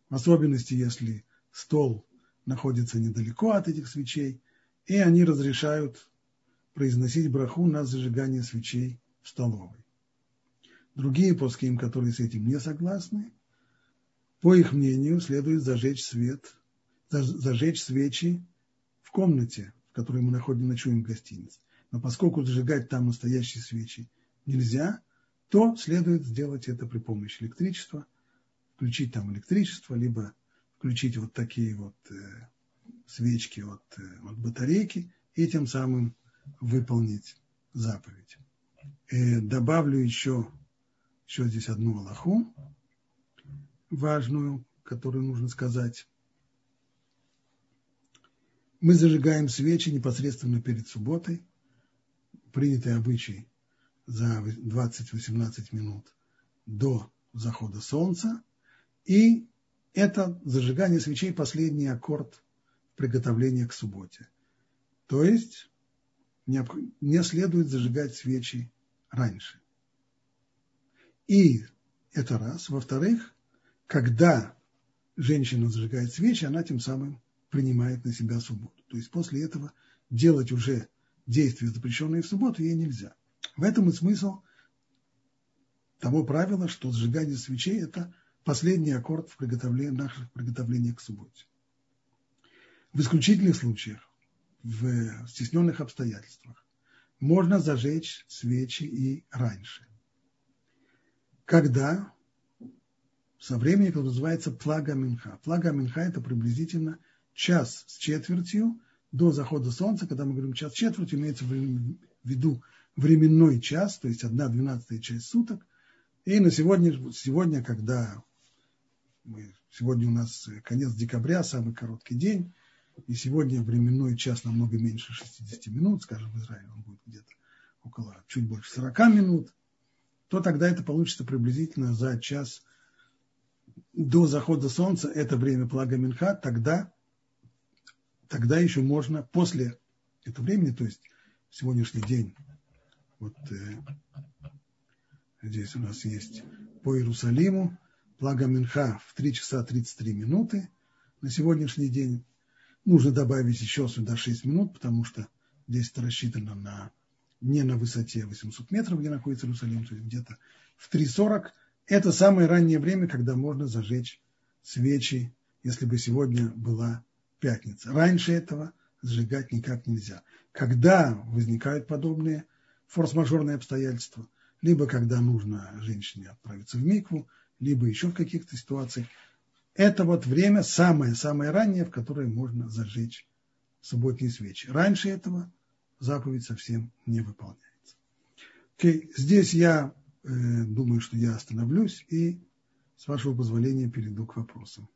в особенности, если стол находится недалеко от этих свечей, и они разрешают произносить браху на зажигание свечей в столовой. Другие плоским, которые с этим не согласны, по их мнению, следует зажечь свет, зажечь свечи в комнате, в которой мы находим, ночуем в гостинице. Но поскольку зажигать там настоящие свечи нельзя, то следует сделать это при помощи электричества, включить там электричество, либо включить вот такие вот э, свечки от, э, от батарейки и тем самым выполнить заповедь. И добавлю еще, еще здесь одну Аллаху. важную, которую нужно сказать. Мы зажигаем свечи непосредственно перед субботой, принятый обычай за 20-18 минут до захода солнца. И это зажигание свечей последний аккорд приготовления к субботе. То есть не следует зажигать свечи раньше. И это раз. Во-вторых, когда женщина зажигает свечи, она тем самым принимает на себя субботу. То есть после этого делать уже действия, запрещенные в субботу, ей нельзя. В этом и смысл того правила, что сжигание свечей – это последний аккорд в приготовлении, наших приготовлений к субботе. В исключительных случаях, в стесненных обстоятельствах, можно зажечь свечи и раньше. Когда? Со времени, которое называется плага Минха. Плага Минха – это приблизительно час с четвертью до захода солнца. Когда мы говорим час с четвертью, имеется в виду временной час, то есть одна двенадцатая часть суток. И на сегодня, сегодня, когда мы, сегодня у нас конец декабря, самый короткий день, и сегодня временной час намного меньше 60 минут, скажем, в Израиле он будет где-то около чуть больше 40 минут, то тогда это получится приблизительно за час до захода солнца, это время плага Минха, тогда, тогда еще можно после этого времени, то есть сегодняшний день вот э, здесь у нас есть по Иерусалиму, Плага Минха в 3 часа 33 минуты. На сегодняшний день нужно добавить еще сюда 6 минут, потому что здесь это рассчитано на, не на высоте 800 метров, где находится Иерусалим, то есть где-то в 3.40. Это самое раннее время, когда можно зажечь свечи, если бы сегодня была пятница. Раньше этого сжигать никак нельзя. Когда возникают подобные форс-мажорные обстоятельства, либо когда нужно женщине отправиться в микву, либо еще в каких-то ситуациях. Это вот время самое-самое раннее, в которое можно зажечь субботние свечи. Раньше этого заповедь совсем не выполняется. Okay. Здесь я э, думаю, что я остановлюсь и, с вашего позволения, перейду к вопросам.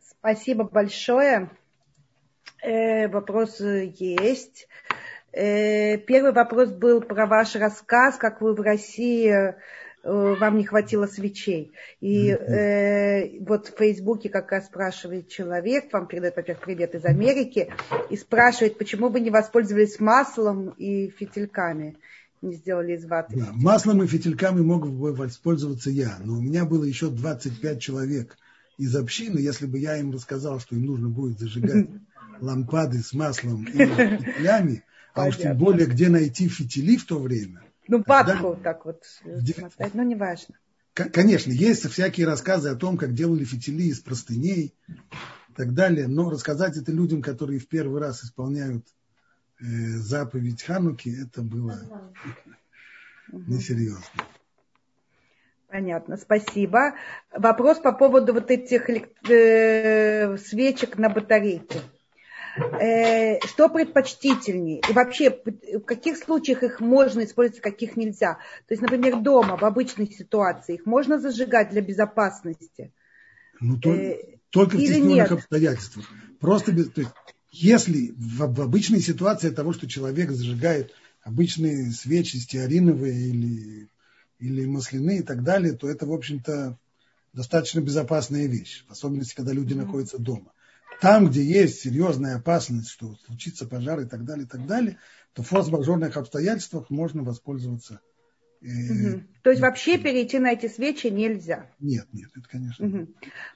Спасибо большое. Э, вопросы есть. Э, первый вопрос был про ваш рассказ, как вы в России э, вам не хватило свечей. И э, вот в Фейсбуке как раз спрашивает человек, вам передает, во-первых, привет из Америки, и спрашивает, почему вы не воспользовались маслом и фитильками, не сделали из ваты. Да, маслом и фитильками мог бы воспользоваться я, но у меня было еще 25 человек из общины, если бы я им рассказал, что им нужно будет зажигать <laughs> лампады с маслом и <laughs> фитилями, а уж тем более, где найти фитили в то время. Ну, патку так вот но ну, неважно. Конечно, есть всякие рассказы о том, как делали фитили из простыней и так далее, но рассказать это людям, которые в первый раз исполняют э, заповедь Хануки, это было несерьезно. Понятно, спасибо. Вопрос по поводу вот этих э, свечек на батарейке. Э, что предпочтительнее? И вообще, в каких случаях их можно использовать, в каких нельзя? То есть, например, дома, в обычной ситуации, их можно зажигать для безопасности? Ну, то, э, только в стесненных обстоятельствах. Просто без, то есть, если в, в обычной ситуации того, что человек зажигает обычные свечи стеариновые или, или масляные и так далее, то это, в общем-то, достаточно безопасная вещь, в особенности, когда люди mm-hmm. находятся дома. Там, где есть серьезная опасность, что случится пожар и так далее, и так далее, то в форс-мажорных обстоятельствах можно воспользоваться. Угу. То есть вообще перейти на эти свечи нельзя? Нет, нет, это, конечно, угу.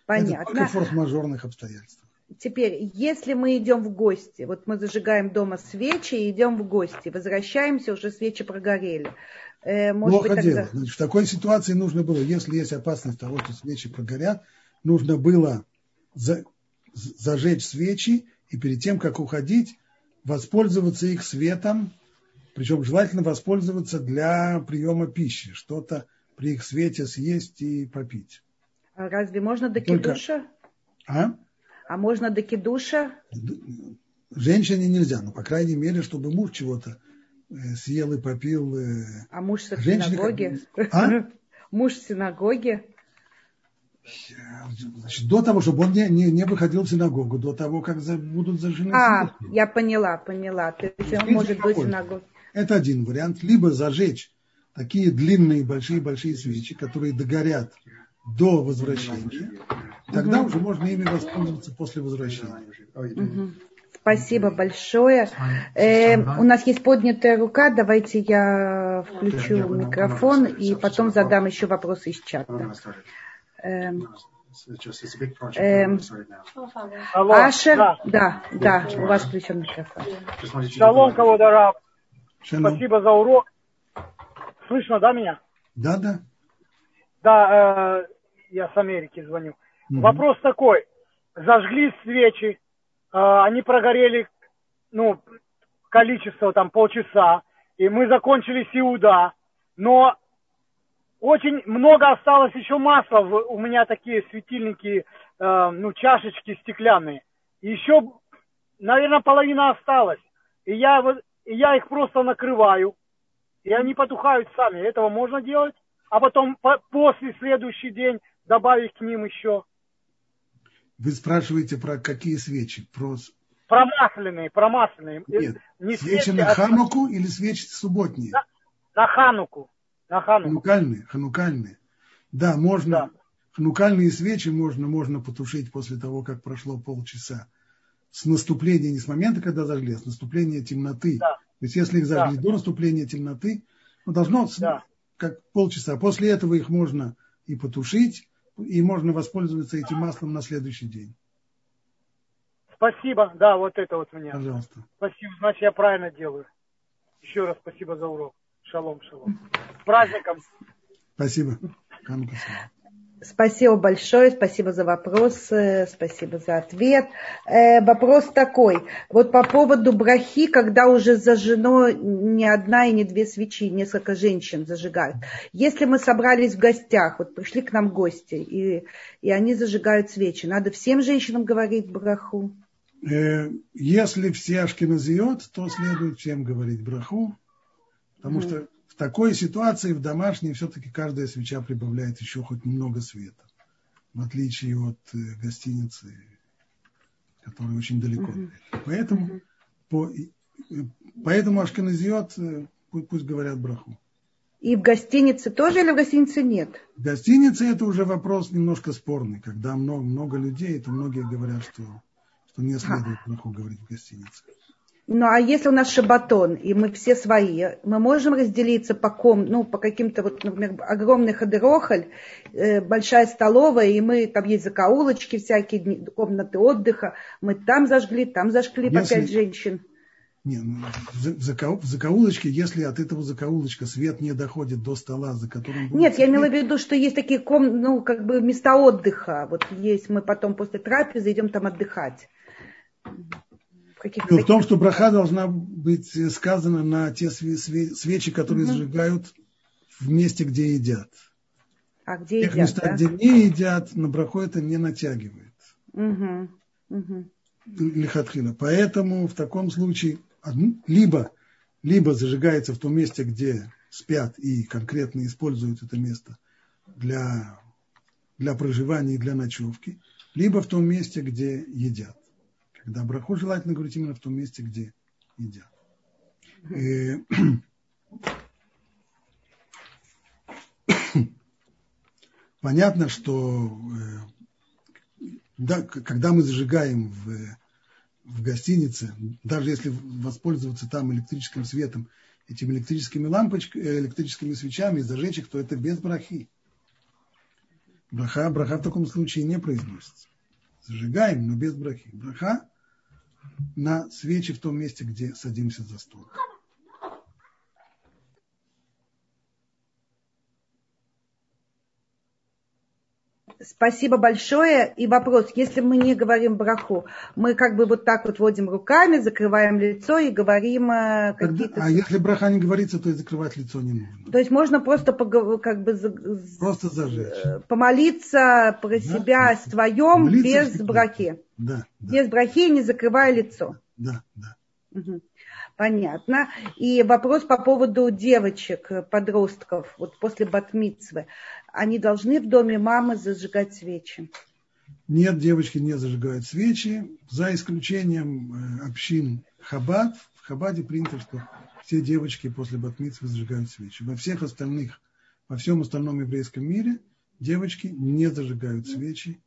Понятно. Это только в форс-мажорных обстоятельствах. Теперь, если мы идем в гости, вот мы зажигаем дома свечи и идем в гости, возвращаемся, уже свечи прогорели. Э, может Плохо быть, тогда... дело. Значит, в такой ситуации нужно было, если есть опасность того, что свечи прогорят, нужно было за зажечь свечи и перед тем, как уходить, воспользоваться их светом, причем желательно воспользоваться для приема пищи, что-то при их свете съесть и попить. А разве можно до кидуша? А? А можно до кидуша? Женщине нельзя, но по крайней мере, чтобы муж чего-то э, съел и попил. Э, а муж в синагоге? А? <laughs> муж в синагоге. Значит, до того, чтобы он не, не, не выходил в синагогу, до того, как за, будут зажжены А, свечи. я поняла, поняла. То есть он может быть в синагоге. Это один вариант. Либо зажечь такие длинные, большие-большие свечи, которые догорят до возвращения. Тогда угу. уже можно ими воспользоваться после возвращения. Угу. Спасибо большое. Э, у нас есть поднятая рука. Давайте я включу микрофон и потом задам еще вопросы из чата. Эм, эм, Ашер, да, да, у вас включен микрофон. Шалом, кого Раб. Спасибо за урок. Слышно, да, меня? Да, да. Да, э, я с Америки звоню. Угу. Вопрос такой. Зажгли свечи, э, они прогорели, ну, количество там полчаса, и мы закончили сиуда, но очень много осталось еще масла. У меня такие светильники, э, ну, чашечки стеклянные. Еще, наверное, половина осталась. И я, и я их просто накрываю, и они потухают сами. Этого можно делать? А потом по, после следующий день добавить к ним еще. Вы спрашиваете про какие свечи? Про... Промасленные, промасленные. Нет, Не свечи, свечи на а... Хануку или свечи субботние? На, на Хануку. На Хануку. Ханукальные, ханукальные. Да, можно. Да. Ханукальные свечи можно, можно потушить после того, как прошло полчаса. С наступления, не с момента, когда зажгли, а с наступления темноты. Да. То есть, если их зажгли да. до наступления темноты, ну, должно да. как полчаса. После этого их можно и потушить, и можно воспользоваться этим маслом на следующий день. Спасибо, да, вот это вот мне. Пожалуйста. Спасибо, значит, я правильно делаю. Еще раз спасибо за урок. Шалом, шалом. С праздником. Спасибо. Спасибо большое, спасибо за вопрос, спасибо за ответ. Э, вопрос такой, вот по поводу брахи, когда уже зажжено не одна и не две свечи, несколько женщин зажигают. Если мы собрались в гостях, вот пришли к нам гости, и, и они зажигают свечи, надо всем женщинам говорить браху? Э, если все ашкеназиот, то следует всем говорить браху, потому что такой ситуации в домашней все-таки каждая свеча прибавляет еще хоть немного света. В отличие от э, гостиницы, которая очень далеко. Угу. Поэтому, угу. по, поэтому ашкеназиот э, пусть говорят браху. И в гостинице тоже или в гостинице нет? В гостинице это уже вопрос немножко спорный. Когда много, много людей, то многие говорят, что, что не следует браху говорить в гостинице. Ну, а если у нас шабатон, и мы все свои, мы можем разделиться по ком, ну, по каким-то, вот, например, огромный ходырохоль, э, большая столовая, и мы, там есть закоулочки всякие, комнаты отдыха, мы там зажгли, там зажгли если... по пять женщин. Не, ну, в, закоу, закоулочке, если от этого закоулочка свет не доходит до стола, за которым будет Нет, свет... я имела в виду, что есть такие ком, ну, как бы места отдыха. Вот есть, мы потом после трапезы идем там отдыхать каких в том, что браха должна быть сказана на те свечи, которые угу. зажигают в месте, где едят. А где в едят, местах, да? где не едят, на браху это не натягивает. Угу. Угу. Лихатхила. Поэтому в таком случае либо, либо зажигается в том месте, где спят и конкретно используют это место для, для проживания и для ночевки, либо в том месте, где едят. Когда браху желательно говорить именно в том месте, где едят. И... Понятно, что э, да, когда мы зажигаем в, в гостинице, даже если воспользоваться там электрическим светом, этими электрическими лампочками, э, электрическими свечами, зажечь их, то это без брахи. Браха, браха в таком случае не произносится. Зажигаем, но без брахи. Браха на свечи в том месте, где садимся за стол. Спасибо большое. И вопрос, если мы не говорим браху, мы как бы вот так вот водим руками, закрываем лицо и говорим э, какие-то... А если браха не говорится, то и закрывать лицо не нужно. То есть можно просто как бы... Просто зажечь. Э, помолиться про да? себя да. своем Молиться без брахи. Да, да. Без брахи, не закрывая лицо. Да, да. Угу. Понятно. И вопрос по поводу девочек, подростков, вот после батмицвы. Они должны в доме мамы зажигать свечи? Нет, девочки не зажигают свечи, за исключением э, общин Хабад. В Хабаде принято, что все девочки после батмитсвы зажигают свечи. Во всех остальных, во всем остальном еврейском мире девочки не зажигают свечи,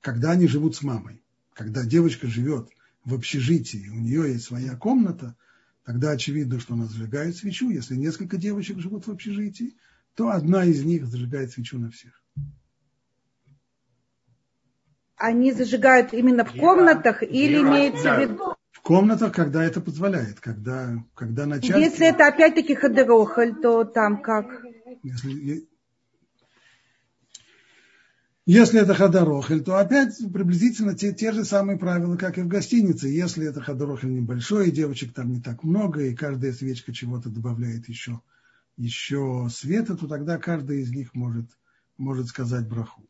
когда они живут с мамой. Когда девочка живет в общежитии, у нее есть своя комната, тогда очевидно, что она зажигает свечу. Если несколько девочек живут в общежитии, то одна из них зажигает свечу на всех они зажигают именно в комнатах или имеется в виду? В комнатах, когда это позволяет, когда, когда начальство... Если это опять-таки хадерохаль, то там как? Если, если это хадорохель, то опять приблизительно те, те же самые правила, как и в гостинице. Если это хадорохель небольшой, и девочек там не так много, и каждая свечка чего-то добавляет еще, еще света, то тогда каждая из них может, может сказать браху.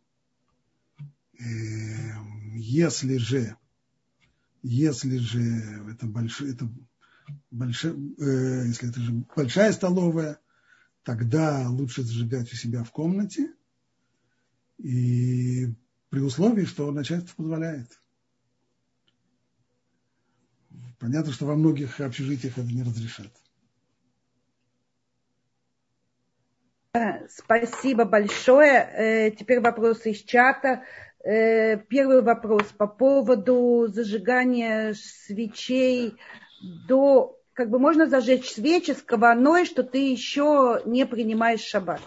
Эм, если же, если же это большая, это большая, э, если это же большая столовая, тогда лучше зажигать у себя в комнате, и при условии, что начальство позволяет. Понятно, что во многих общежитиях это не разрешат. Спасибо большое. Э, теперь вопросы из чата. Э, первый вопрос по поводу зажигания свечей до... Как бы можно зажечь свечи с каваной, что ты еще не принимаешь шаббат?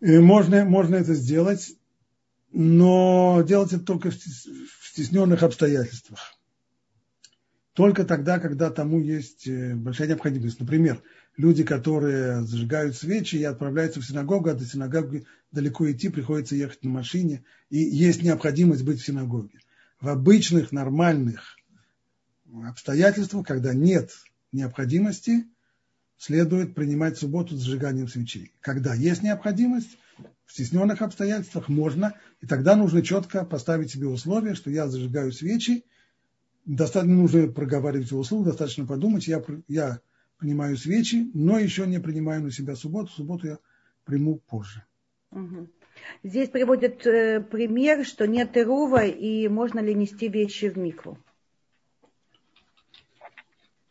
Э, можно, можно это сделать, но делать это только в стесненных обстоятельствах. Только тогда, когда тому есть э, большая необходимость. Например, люди, которые зажигают свечи и отправляются в синагогу, а до синагоги далеко идти, приходится ехать на машине, и есть необходимость быть в синагоге. В обычных, нормальных обстоятельствах, когда нет необходимости, следует принимать субботу с зажиганием свечей. Когда есть необходимость, в стесненных обстоятельствах можно, и тогда нужно четко поставить себе условие, что я зажигаю свечи, достаточно нужно проговаривать его услуг, достаточно подумать, я, я принимаю свечи, но еще не принимаю на себя субботу. Субботу я приму позже. Здесь приводят э, пример, что нет ирува, и можно ли нести вещи в микву.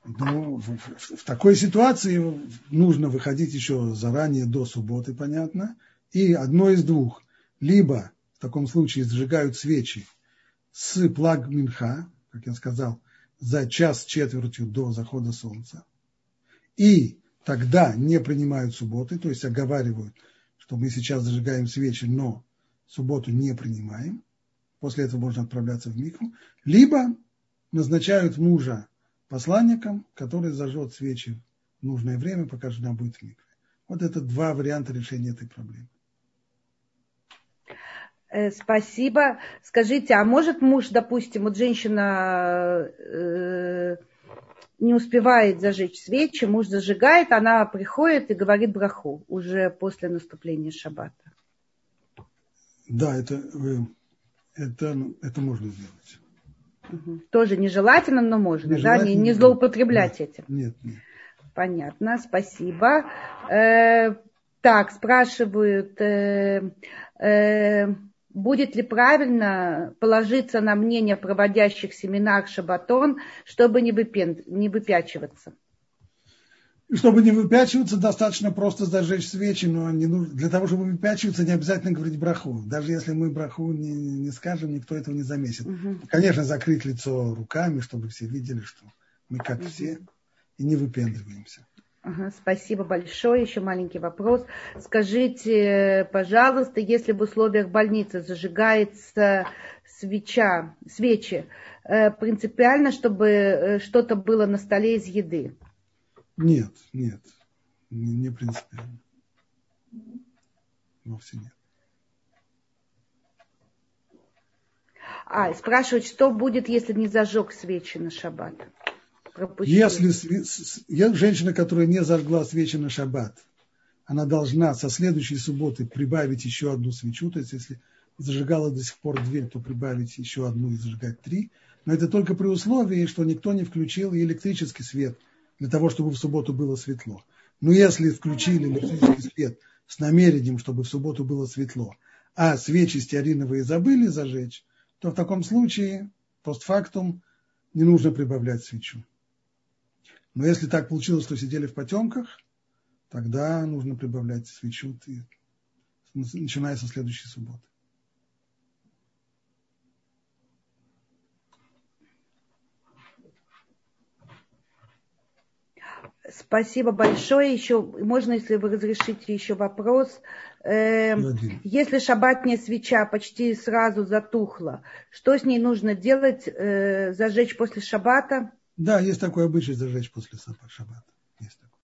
Ну, в, в, в такой ситуации нужно выходить еще заранее до субботы, понятно. И одно из двух. Либо в таком случае зажигают свечи с плаг Минха, как я сказал, за час четвертью до захода солнца и тогда не принимают субботы, то есть оговаривают, что мы сейчас зажигаем свечи, но субботу не принимаем, после этого можно отправляться в микву, либо назначают мужа посланником, который зажжет свечи в нужное время, пока жена будет в микве. Вот это два варианта решения этой проблемы. Э, спасибо. Скажите, а может муж, допустим, вот женщина э, не успевает зажечь свечи, муж зажигает, она приходит и говорит браху уже после наступления шаббата. Да, это, э, это, это можно сделать. Угу. Тоже нежелательно, но можно, нежелательно, да, не, не злоупотреблять нет, этим. Нет, нет. Понятно, спасибо. Э, так, спрашивают, э, э, будет ли правильно положиться на мнение проводящих семинар Шабатон, чтобы не, выпен... не выпячиваться? Чтобы не выпячиваться, достаточно просто зажечь свечи, но не нужно, для того, чтобы выпячиваться, не обязательно говорить браху. Даже если мы браху не, не скажем, никто этого не заметит. Угу. Конечно, закрыть лицо руками, чтобы все видели, что мы как угу. все, и не выпендриваемся. Ага, спасибо большое. Еще маленький вопрос. Скажите, пожалуйста, если в условиях больницы зажигается свеча, свечи, э, принципиально, чтобы э, что-то было на столе из еды? Нет, нет, не принципиально. Вовсе нет. А, спрашивают, что будет, если не зажег свечи на шаббат? Пропустил. Если женщина, которая не зажгла свечи на шаббат, она должна со следующей субботы прибавить еще одну свечу, то есть если зажигала до сих пор две, то прибавить еще одну и зажигать три. Но это только при условии, что никто не включил электрический свет для того, чтобы в субботу было светло. Но если включили электрический свет с намерением, чтобы в субботу было светло, а свечи стеариновые забыли зажечь, то в таком случае постфактум не нужно прибавлять свечу. Но если так получилось, что сидели в потемках, тогда нужно прибавлять свечу, начиная со следующей субботы. Спасибо большое. Еще можно, если вы разрешите, еще вопрос. Э, если шабатная свеча почти сразу затухла, что с ней нужно делать? Э, зажечь после шабата? Да, есть такой обычай зажечь после шабата.